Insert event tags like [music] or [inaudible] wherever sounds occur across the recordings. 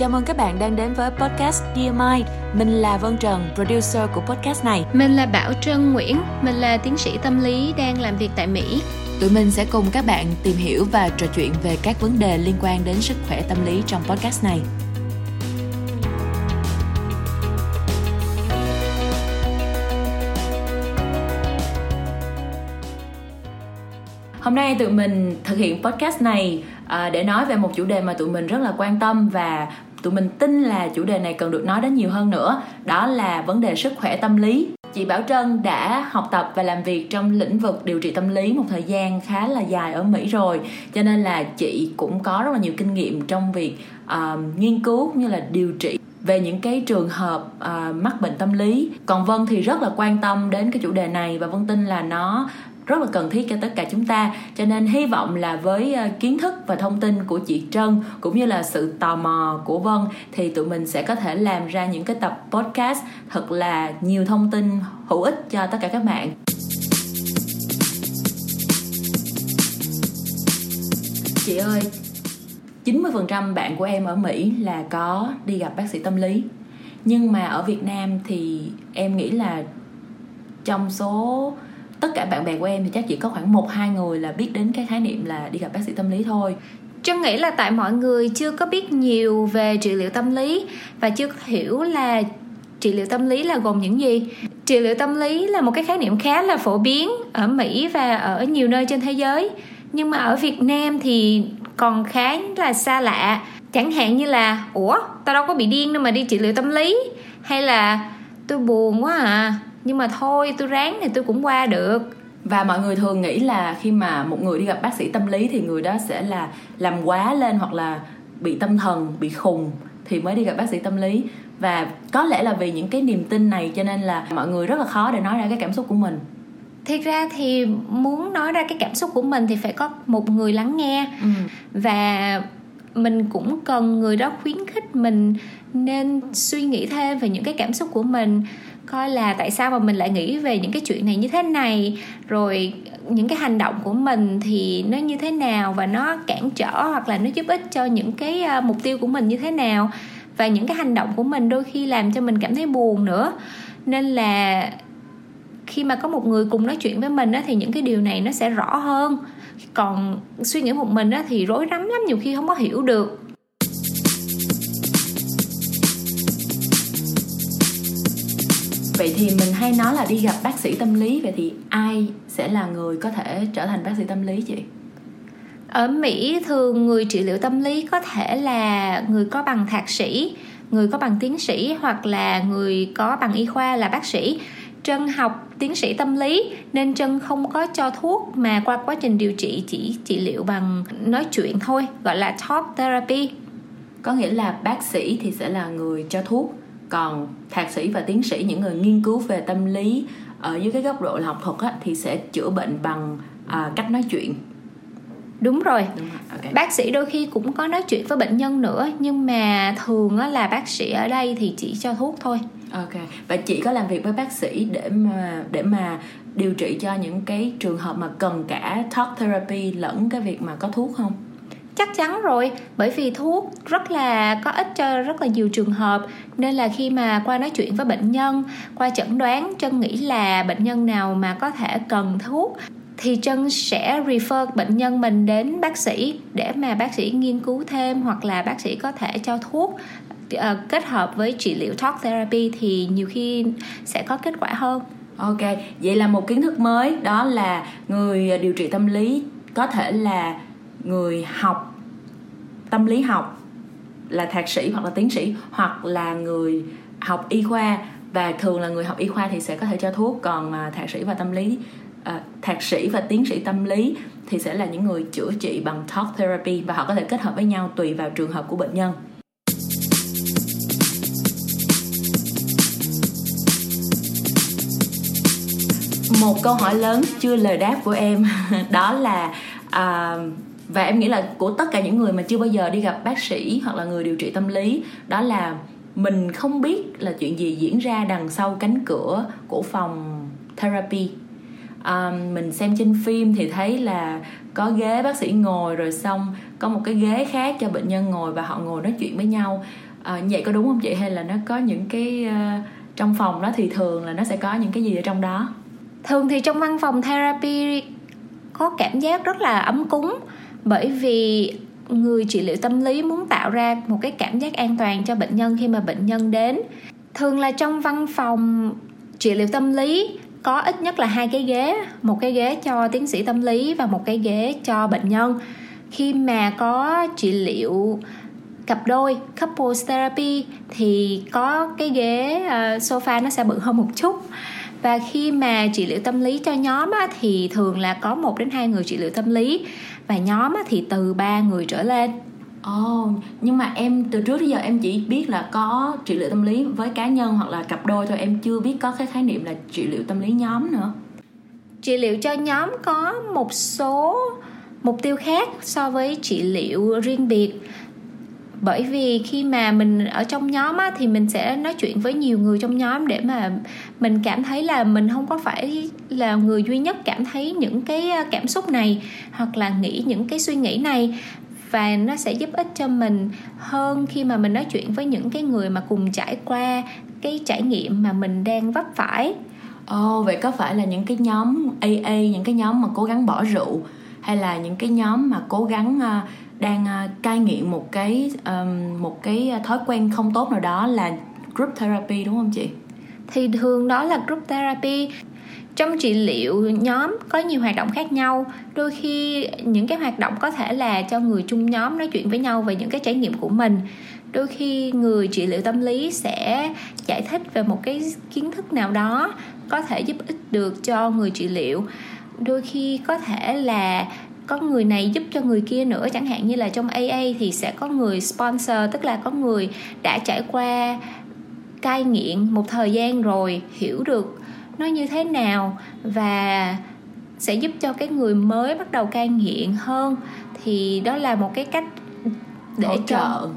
Chào mừng các bạn đang đến với podcast Dear Mind. Mình là Vân Trần, producer của podcast này. Mình là Bảo Trân Nguyễn, mình là tiến sĩ tâm lý đang làm việc tại Mỹ. Tụi mình sẽ cùng các bạn tìm hiểu và trò chuyện về các vấn đề liên quan đến sức khỏe tâm lý trong podcast này. Hôm nay tụi mình thực hiện podcast này à, để nói về một chủ đề mà tụi mình rất là quan tâm và tụi mình tin là chủ đề này cần được nói đến nhiều hơn nữa. Đó là vấn đề sức khỏe tâm lý. Chị bảo trân đã học tập và làm việc trong lĩnh vực điều trị tâm lý một thời gian khá là dài ở mỹ rồi. Cho nên là chị cũng có rất là nhiều kinh nghiệm trong việc uh, nghiên cứu như là điều trị về những cái trường hợp uh, mắc bệnh tâm lý. Còn vân thì rất là quan tâm đến cái chủ đề này và vân tin là nó rất là cần thiết cho tất cả chúng ta. Cho nên hy vọng là với ờ, kiến thức và thông tin của chị Trân cũng như là sự tò mò của Vân thì tụi mình sẽ có thể làm ra những cái tập podcast thật là nhiều thông tin hữu ích cho tất cả các bạn. Chị ơi 90% bạn của em ở Mỹ là có đi gặp bác sĩ tâm lý. Nhưng mà ở Việt Nam thì em nghĩ là trong số tất cả bạn bè của em thì chắc chỉ có khoảng một hai người là biết đến cái khái niệm là đi gặp bác sĩ tâm lý thôi Trân nghĩ là tại mọi người chưa có biết nhiều về trị liệu tâm lý và chưa hiểu là trị liệu tâm lý là gồm những gì. Trị liệu tâm lý là một cái khái niệm khá là phổ biến ở Mỹ và ở nhiều nơi trên thế giới. Nhưng mà ở Việt Nam thì còn khá là xa lạ. Chẳng hạn như là Ủa, tao đâu có bị điên đâu mà đi trị liệu tâm lý Hay là tôi buồn quá à nhưng mà thôi tôi ráng thì tôi cũng qua được. Và mọi người thường nghĩ là khi mà một người đi gặp bác sĩ tâm lý thì người đó sẽ là làm quá lên hoặc là bị tâm thần bị khùng thì mới đi gặp bác sĩ tâm lý. Và có lẽ là vì những cái niềm tin này cho nên là mọi người rất là khó để nói ra cái cảm xúc của mình. Thiệt ra thì muốn nói ra cái cảm xúc của mình thì phải có một người lắng nghe. Ừ. và mình cũng cần người đó khuyến khích mình nên suy nghĩ thêm về những cái cảm xúc của mình coi là tại sao mà mình lại nghĩ về những cái chuyện này như thế này. Rồi những cái hành động của mình thì nó như thế nào và nó cản trở hoặc là nó giúp ích cho những cái à, mục tiêu của mình như thế nào. Và những cái hành động của mình đôi khi làm cho mình cảm thấy buồn nữa. Nên là khi mà có một người cùng nói chuyện với mình á, thì những cái điều này nó sẽ rõ hơn. Còn suy nghĩ một mình á, thì rối rắm lắm nhiều khi không có hiểu được. Vậy thì mình hay nói là đi gặp bác sĩ tâm lý vậy thì ai sẽ là người có thể trở thành bác sĩ tâm lý chị? Ở mỹ thường người trị liệu tâm lý có thể là người có bằng thạc sĩ người có bằng tiến sĩ hoặc là người có bằng y khoa là bác sĩ. Trân học tiến sĩ tâm lý nên trân không có cho thuốc mà qua quá trình điều trị chỉ trị liệu bằng nói chuyện thôi gọi là talk therapy. Có nghĩa là bác sĩ thì sẽ là người cho thuốc còn thạc sĩ và tiến sĩ những người nghiên cứu về tâm lý ở dưới cái góc độ là học thuật á, thì sẽ chữa bệnh bằng à, cách nói chuyện đúng rồi, đúng rồi. Okay. bác sĩ đôi khi cũng có nói chuyện với bệnh nhân nữa nhưng mà thường á, là bác sĩ ở đây thì chỉ cho thuốc thôi ok và chị có làm việc với bác sĩ để mà để mà điều trị cho những cái trường hợp mà cần cả talk therapy lẫn cái việc mà có thuốc không chắc chắn rồi. Bởi vì thuốc rất là có ích cho rất là nhiều trường hợp. Nên là khi mà qua nói chuyện với bệnh nhân qua chẩn đoán chân nghĩ là bệnh nhân nào mà có thể cần thuốc thì trân sẽ refer bệnh nhân mình đến bác sĩ để mà bác sĩ nghiên cứu thêm hoặc là bác sĩ có thể cho thuốc uh, ờ, kết hợp với trị liệu talk therapy thì nhiều khi sẽ có kết quả hơn. Ok vậy là một kiến thức mới đó là người điều trị tâm lý có thể là người học tâm lý học là thạc sĩ hoặc là tiến sĩ hoặc là người học y khoa và thường là người học y khoa thì sẽ có thể cho thuốc còn thạc sĩ và tâm lý à, thạc sĩ và tiến sĩ tâm lý thì sẽ là những người chữa trị bằng talk therapy và họ có thể kết hợp với nhau tùy vào trường hợp của bệnh nhân. Một câu hỏi lớn chưa lời đáp của em [laughs] đó là uh, và em nghĩ là của tất cả những người mà chưa bao giờ đi gặp bác sĩ hoặc là người điều trị tâm lý đó là mình không biết là chuyện gì diễn ra đằng sau cánh cửa của phòng therapy. Um, mình xem trên phim thì thấy là có ghế bác sĩ ngồi rồi xong có một cái ghế khác cho bệnh nhân ngồi và họ ngồi nói chuyện với nhau. À, vậy có đúng không chị? Hay là nó có những cái uh, trong phòng đó thì thường là nó sẽ có những cái gì ở trong đó? Thường thì trong văn phòng therapy có cảm giác rất là ấm cúng bởi vì người trị liệu tâm lý muốn tạo ra một cái cảm giác an toàn cho bệnh nhân khi mà bệnh nhân đến. Thường là trong văn phòng trị liệu tâm lý, có ít nhất là hai cái ghế, một cái ghế cho tiến sĩ tâm lý và một cái ghế cho bệnh nhân. Khi mà có trị liệu cặp đôi, couples therapy, thì có cái ghế ờ, sofa nó sẽ bự hơn một chút và khi mà trị liệu tâm lý cho nhóm á, thì thường là có một đến hai người trị liệu tâm lý. Và nhóm á, thì từ ba người trở lên. Ồ, oh, nhưng mà em từ trước đến giờ em chỉ biết là có trị liệu tâm lý với cá nhân hoặc là cặp đôi thôi. Em chưa biết có cái khái niệm là trị liệu tâm lý nhóm nữa. Trị liệu cho nhóm có một số mục tiêu khác so với trị liệu riêng biệt bởi vì khi mà mình ở trong nhóm á, thì mình sẽ nói chuyện với nhiều người trong nhóm để mà mình cảm thấy là mình không có phải là người duy nhất cảm thấy những cái à, cảm xúc này hoặc là nghĩ những cái suy nghĩ này. Và nó sẽ giúp ích cho mình hơn khi mà mình nói chuyện với những cái người mà cùng trải qua cái trải nghiệm mà mình đang vấp phải. Ồ, oh, vậy có phải là những cái nhóm AA, những cái nhóm mà cố gắng bỏ rượu hay là những cái nhóm mà cố gắng uh, đang uh, cai nghiện một cái um, một cái thói quen không tốt nào đó là group therapy đúng không chị? Thì thường đó là group therapy. Trong trị liệu nhóm có nhiều hoạt động khác nhau. Đôi khi những cái hoạt động có thể là cho người chung nhóm nói chuyện với nhau về những cái trải nghiệm của mình. Đôi khi người trị liệu tâm lý sẽ giải thích về một cái kiến thức nào đó có thể giúp ích được cho người trị liệu. Đôi khi có thể là có người này giúp cho người kia nữa. Chẳng hạn như là trong AA thì sẽ có người sponsor tức là có người đã trải qua cai nghiện một thời gian rồi hiểu được nó như thế nào và sẽ giúp cho cái người mới bắt đầu cai nghiện hơn. Thì đó là một cái cách để hỗ trợ. cho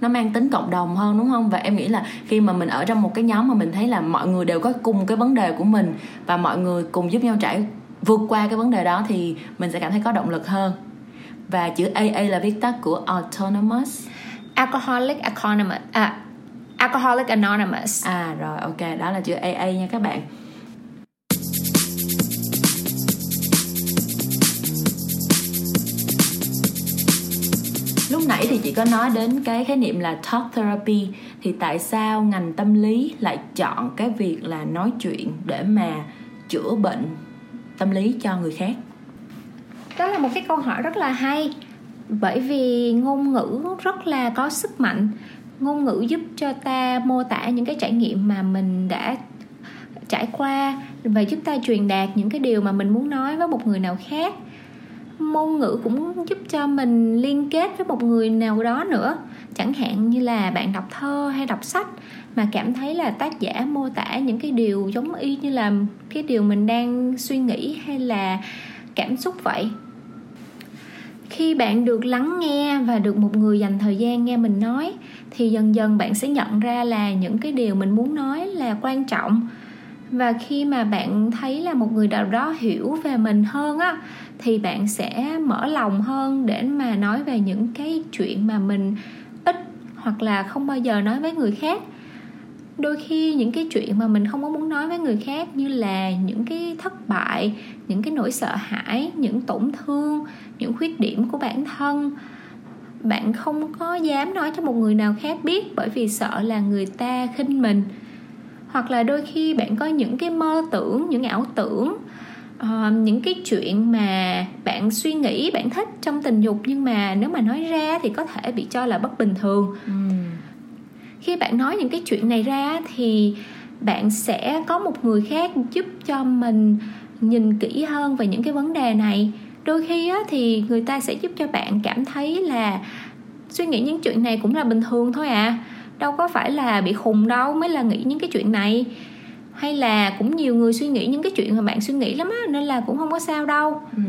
nó mang tính cộng đồng hơn đúng không? Và em nghĩ là khi mà mình ở trong một cái nhóm mà mình thấy là mọi người đều có cùng cái vấn đề của mình và mọi người cùng giúp nhau trải vượt qua cái vấn đề đó thì mình sẽ cảm thấy có động lực hơn. Và chữ AA là viết tắt của autonomous. Alcoholic anonymous. À, alcoholic anonymous. À rồi ok đó là chữ AA nha các bạn. Lúc nãy thì chị có nói đến cái khái niệm là talk therapy. Thì tại sao ngành tâm lý lại chọn cái việc là nói chuyện để mà chữa bệnh tâm lý cho người khác. Đó là một cái câu hỏi rất là hay. Bởi vì ngôn ngữ rất là có sức mạnh. Ngôn ngữ giúp cho ta mô tả những cái trải nghiệm mà mình đã trải qua và giúp ta truyền đạt những cái điều mà mình muốn nói với một người nào khác ngôn ngữ cũng giúp cho mình liên kết với một người nào đó nữa. Chẳng hạn như là bạn đọc thơ hay đọc sách, mà cảm thấy là tác giả mô tả những cái điều giống y như là cái điều mình đang suy nghĩ hay là cảm xúc vậy. Khi bạn được lắng nghe và được một người dành thời gian nghe mình nói, thì dần dần bạn sẽ nhận ra là những cái điều mình muốn nói là quan trọng. Và khi mà bạn thấy là một người nào đó hiểu về mình hơn á thì bạn sẽ mở lòng hơn để mà nói về những cái chuyện mà mình ít hoặc là không bao giờ nói với người khác. Đôi khi những cái chuyện mà mình không có muốn nói với người khác như là những cái thất bại, những cái nỗi sợ hãi, những tổn thương, những khuyết điểm của bản thân, bạn không có dám nói cho một người nào khác biết bởi vì sợ là người ta khinh mình. Hoặc là đôi khi bạn có những cái mơ tưởng, những ảo tưởng uh, những cái chuyện mà bạn suy nghĩ bạn thích trong tình dục nhưng mà nếu mà nói ra thì có thể bị cho là bất bình thường. Ừ. khi bạn nói những cái chuyện này ra thì bạn sẽ có một người khác giúp cho mình nhìn kỹ hơn về những cái vấn đề này. Đôi khi á, thì người ta sẽ giúp cho bạn cảm thấy là suy nghĩ những chuyện này cũng là bình thường thôi à. Đâu có phải là bị khùng đâu mới là nghĩ những cái chuyện này hay là cũng nhiều người suy nghĩ những cái chuyện mà bạn suy nghĩ lắm á nên là cũng không có sao đâu. Ừ.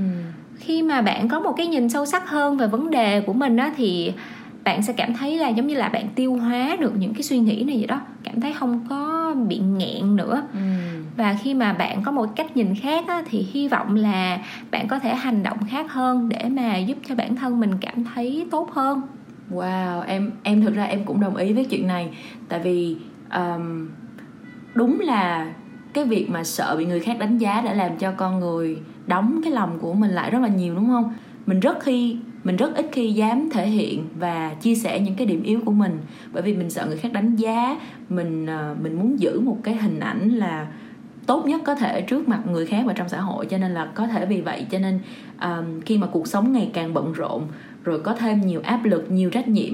khi mà bạn có một cái nhìn sâu sắc hơn về vấn đề của mình á thì bạn sẽ cảm thấy là giống như là bạn tiêu hóa được những cái suy nghĩ này vậy đó. Cảm thấy không có bị nghẹn nữa. Ừ. và khi mà bạn có một cách nhìn khác á, thì hy vọng là bạn có thể hành động khác hơn để mà giúp cho bản thân mình cảm thấy tốt hơn. Wow em em thực ra em cũng đồng ý với chuyện này. Tại vì um, đúng là cái việc mà sợ bị người khác đánh giá đã làm cho con người đóng cái lòng của mình lại rất là nhiều đúng không? Mình rất khi mình rất ít khi dám thể hiện và chia sẻ những cái điểm yếu của mình. Bởi vì mình sợ người khác đánh giá mình ờ, mình muốn giữ một cái hình ảnh là tốt nhất có thể trước mặt người khác và trong xã hội. Cho nên là có thể vì vậy cho nên um, khi mà cuộc sống ngày càng bận rộn rồi có thêm nhiều áp lực nhiều trách nhiệm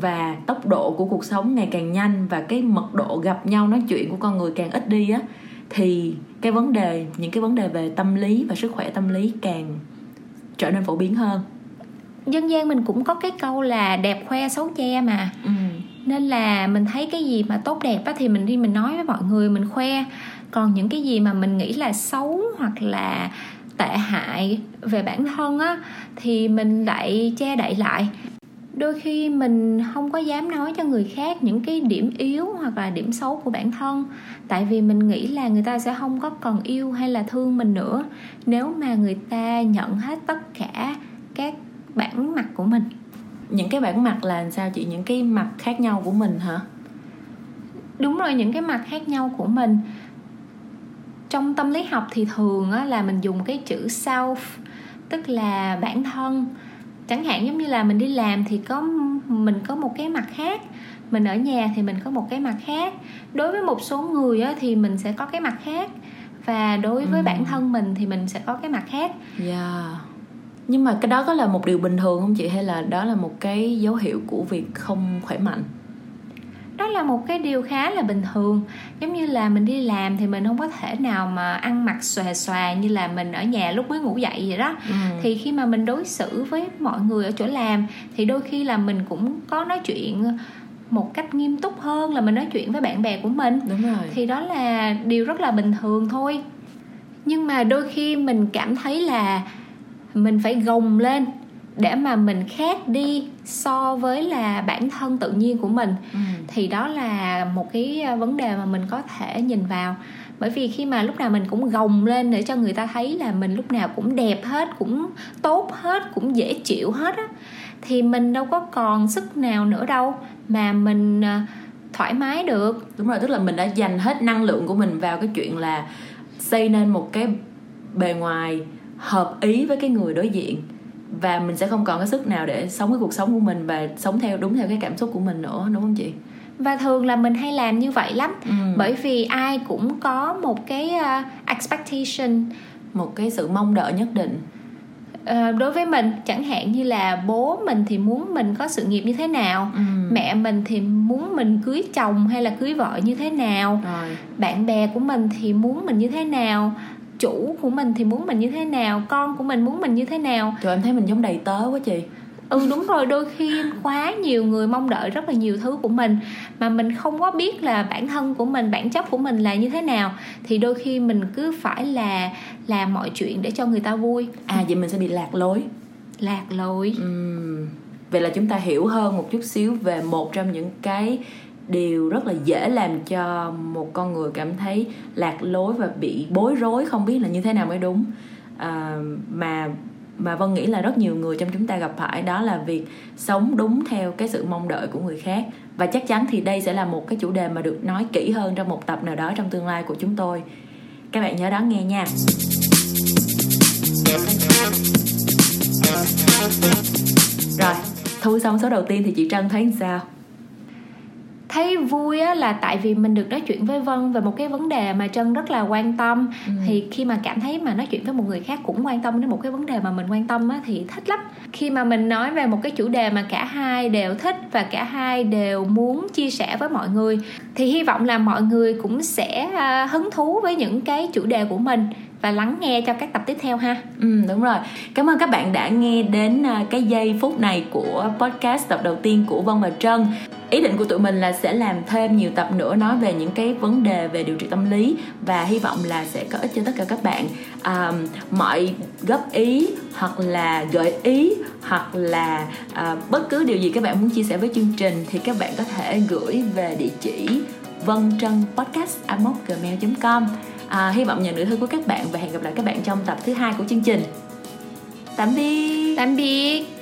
và tốc độ của cuộc sống ngày càng nhanh và cái mật độ gặp nhau nói chuyện của con người càng ít đi á thì cái vấn đề những cái vấn đề về tâm lý và sức khỏe tâm lý càng trở nên phổ biến hơn. Dân gian mình cũng có cái câu là đẹp khoe xấu che mà. Ừ. nên là mình thấy cái gì mà tốt đẹp á thì mình đi mình nói với mọi người mình khoe. Còn những cái gì mà mình nghĩ là xấu hoặc là tệ hại về bản thân á thì mình lại che đậy lại đôi khi mình không có dám nói cho người khác những cái điểm yếu hoặc là điểm xấu của bản thân. Tại vì mình nghĩ là người ta sẽ không có còn yêu hay là thương mình nữa. Nếu mà người ta nhận hết tất cả các bản mặt của mình. Những cái bản mặt là sao chị? Những cái mặt khác nhau của mình hả? Đúng rồi những cái mặt khác nhau của mình. Trong tâm lý học thì thường á, là mình dùng cái chữ self tức là bản thân chẳng hạn giống như là mình đi làm thì có mình có một cái mặt khác. Mình ở nhà thì mình có một cái mặt khác. Đối với một số người á, thì mình sẽ có cái mặt khác. Và đối với ừ. bản thân mình thì mình sẽ có cái mặt khác. Yeah nhưng mà cái đó có là một điều bình thường không chị? Hay là đó là một cái dấu hiệu của việc không khỏe mạnh đó là một cái điều khá là bình thường. Giống như là mình đi làm thì mình không có thể nào mà ăn mặc xòe xòa như là mình ở nhà lúc mới ngủ dậy vậy đó. Ừ. thì khi mà mình đối xử với mọi người ở chỗ làm thì đôi khi là mình cũng có nói chuyện một cách nghiêm túc hơn là mình nói chuyện với bạn bè của mình. Đúng rồi. Thì đó là điều rất là bình thường thôi. Nhưng mà đôi khi mình cảm thấy là mình phải gồng lên để mà mình khác đi so với là bản thân tự nhiên của mình. Ừ. thì đó là một cái à, vấn đề mà mình có thể nhìn vào. Bởi vì khi mà lúc nào mình cũng gồng lên để cho người ta thấy là mình lúc nào cũng đẹp hết cũng tốt hết cũng dễ chịu hết á thì mình đâu có còn sức nào nữa đâu mà mình à, thoải mái được. Đúng rồi tức là mình đã dành hết năng lượng của mình vào cái chuyện là xây nên một cái bề ngoài hợp ý với cái người đối diện và mình sẽ không còn cái sức nào để sống cái cuộc sống của mình và sống theo đúng theo cái cảm xúc của mình nữa đúng không chị và thường là mình hay làm như vậy lắm ừ. bởi vì ai cũng có một cái uh, expectation một cái sự mong đợi nhất định À, đối với mình chẳng hạn như là bố mình thì muốn mình có sự nghiệp như thế nào ừ. mẹ mình thì muốn mình cưới chồng hay là cưới vợ như thế nào Rồi. bạn bè của mình thì muốn mình như thế nào chủ của mình thì muốn mình như thế nào con của mình muốn mình như thế nào. Trời em thấy mình giống đầy tớ quá chị. Ừ đúng rồi đôi khi quá nhiều người mong đợi rất là nhiều thứ của mình mà mình không có biết là bản thân của mình bản chất của mình là như thế nào. Thì đôi khi mình cứ phải là làm mọi chuyện để cho người ta vui. À vậy mình sẽ bị lạc lối. Lạc lối. Uhm. vậy là chúng ta hiểu hơn một chút xíu về một trong những cái điều rất là dễ làm cho một con người cảm thấy lạc lối và bị bối rối không biết là như thế nào mới đúng. À, mà mà vân nghĩ là rất nhiều người trong chúng ta gặp phải đó là việc sống đúng theo cái sự mong đợi của người khác. Và chắc chắn thì đây sẽ là một cái chủ đề mà được nói kỹ hơn trong một tập nào đó trong tương lai của chúng tôi. Các bạn nhớ đón nghe nha. Rồi thu xong số đầu tiên thì chị trân thấy sao? Thấy vui á là tại vì mình được nói chuyện với vân về một cái vấn đề mà trân rất là quan tâm. Ừ. thì khi mà cảm thấy mà nói chuyện với một người khác cũng quan tâm đến một cái vấn đề mà mình quan tâm á thì thích lắm. Khi mà mình nói về một cái chủ đề mà cả hai đều thích và cả hai đều muốn chia sẻ với mọi người thì hy vọng là mọi người cũng sẽ à, hứng thú với những cái chủ đề của mình và lắng nghe cho các tập tiếp theo ha. Ừ đúng rồi. Cảm ơn các bạn đã nghe đến à, cái giây phút này của podcast tập đầu tiên của Vân và Trân ý định của tụi mình là sẽ làm thêm nhiều tập nữa nói về những cái vấn đề về điều trị tâm lý và hy vọng là sẽ có ích cho tất cả các bạn à, mọi góp ý hoặc là gợi ý hoặc là à, bất cứ điều gì các bạn muốn chia sẻ với chương trình thì các bạn có thể gửi về địa chỉ vân trân podcast gmail com à, hy vọng nhận được thư của các bạn và hẹn gặp lại các bạn trong tập thứ hai của chương trình. Tạm biệt. Tạm biệt.